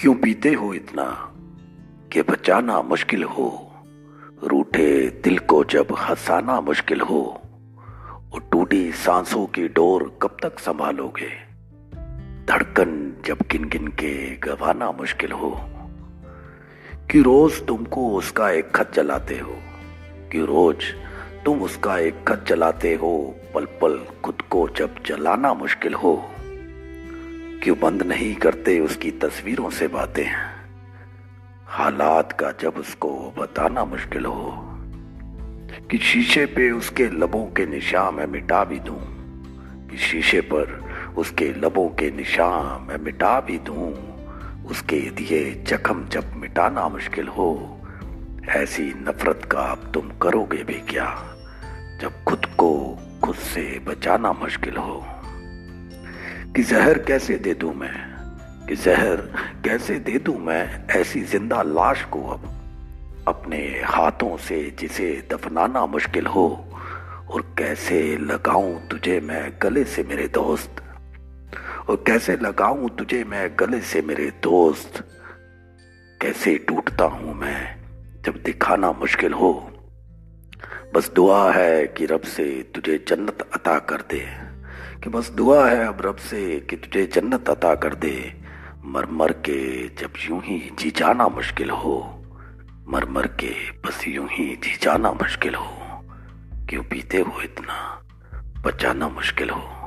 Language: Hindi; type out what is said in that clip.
क्यों पीते हो इतना कि बचाना मुश्किल हो? रूठे दिल को जब हंसाना मुश्किल हो, और टूटी सांसों की डोर कब तक संभालोगे? धड़कन जब गिन गिन के गवाना मुश्किल हो, कि रोज तुमको उसका एक खत जलाते हो, कि रोज तुम उसका एक खत जलाते हो पल पल खुद को जब जलाना मुश्किल हो। क्यों बंद नहीं करते उसकी तस्वीरों से बातें? हालात का जब उसको बताना मुश्किल हो, कि शीशे पे उसके लबों के निशान मैं मिटा भी दूँ, कि शीशे पर उसके लबों के निशान मैं मिटा भी दूँ, उसके दिए जख्म जब मिटाना मुश्किल हो, ऐसी नफरत का अब तुम करोगे भी क्या, जब खुद को खुद से बचाना मुश्किल हो? कि जहर कैसे दे दूँ मैं? कि जहर कैसे दे दूँ मैं ऐसी ज़िंदा लाश को अब अपने हाथों से जिसे दफनाना मुश्किल हो और कैसे लगाऊँ तुझे मैं गले से मेरे दोस्त? और कैसे लगाऊँ तुझे मैं गले से मेरे दोस्त? कैसे टूटता हूँ मैं जब दिखाना मुश्किल हो? बस दुआ है कि रब से तुझे जन्नत अता कर दे। कि बस दुआ है अब रब से कि तुझे जन्नत अता कर दे। मर मर के जब यूँ ही जी जाना मुश्किल हो, मर मर के बस यूँ ही जी जाना मुश्किल हो। क्यों पीते हो इतना? बचाना मुश्किल हो।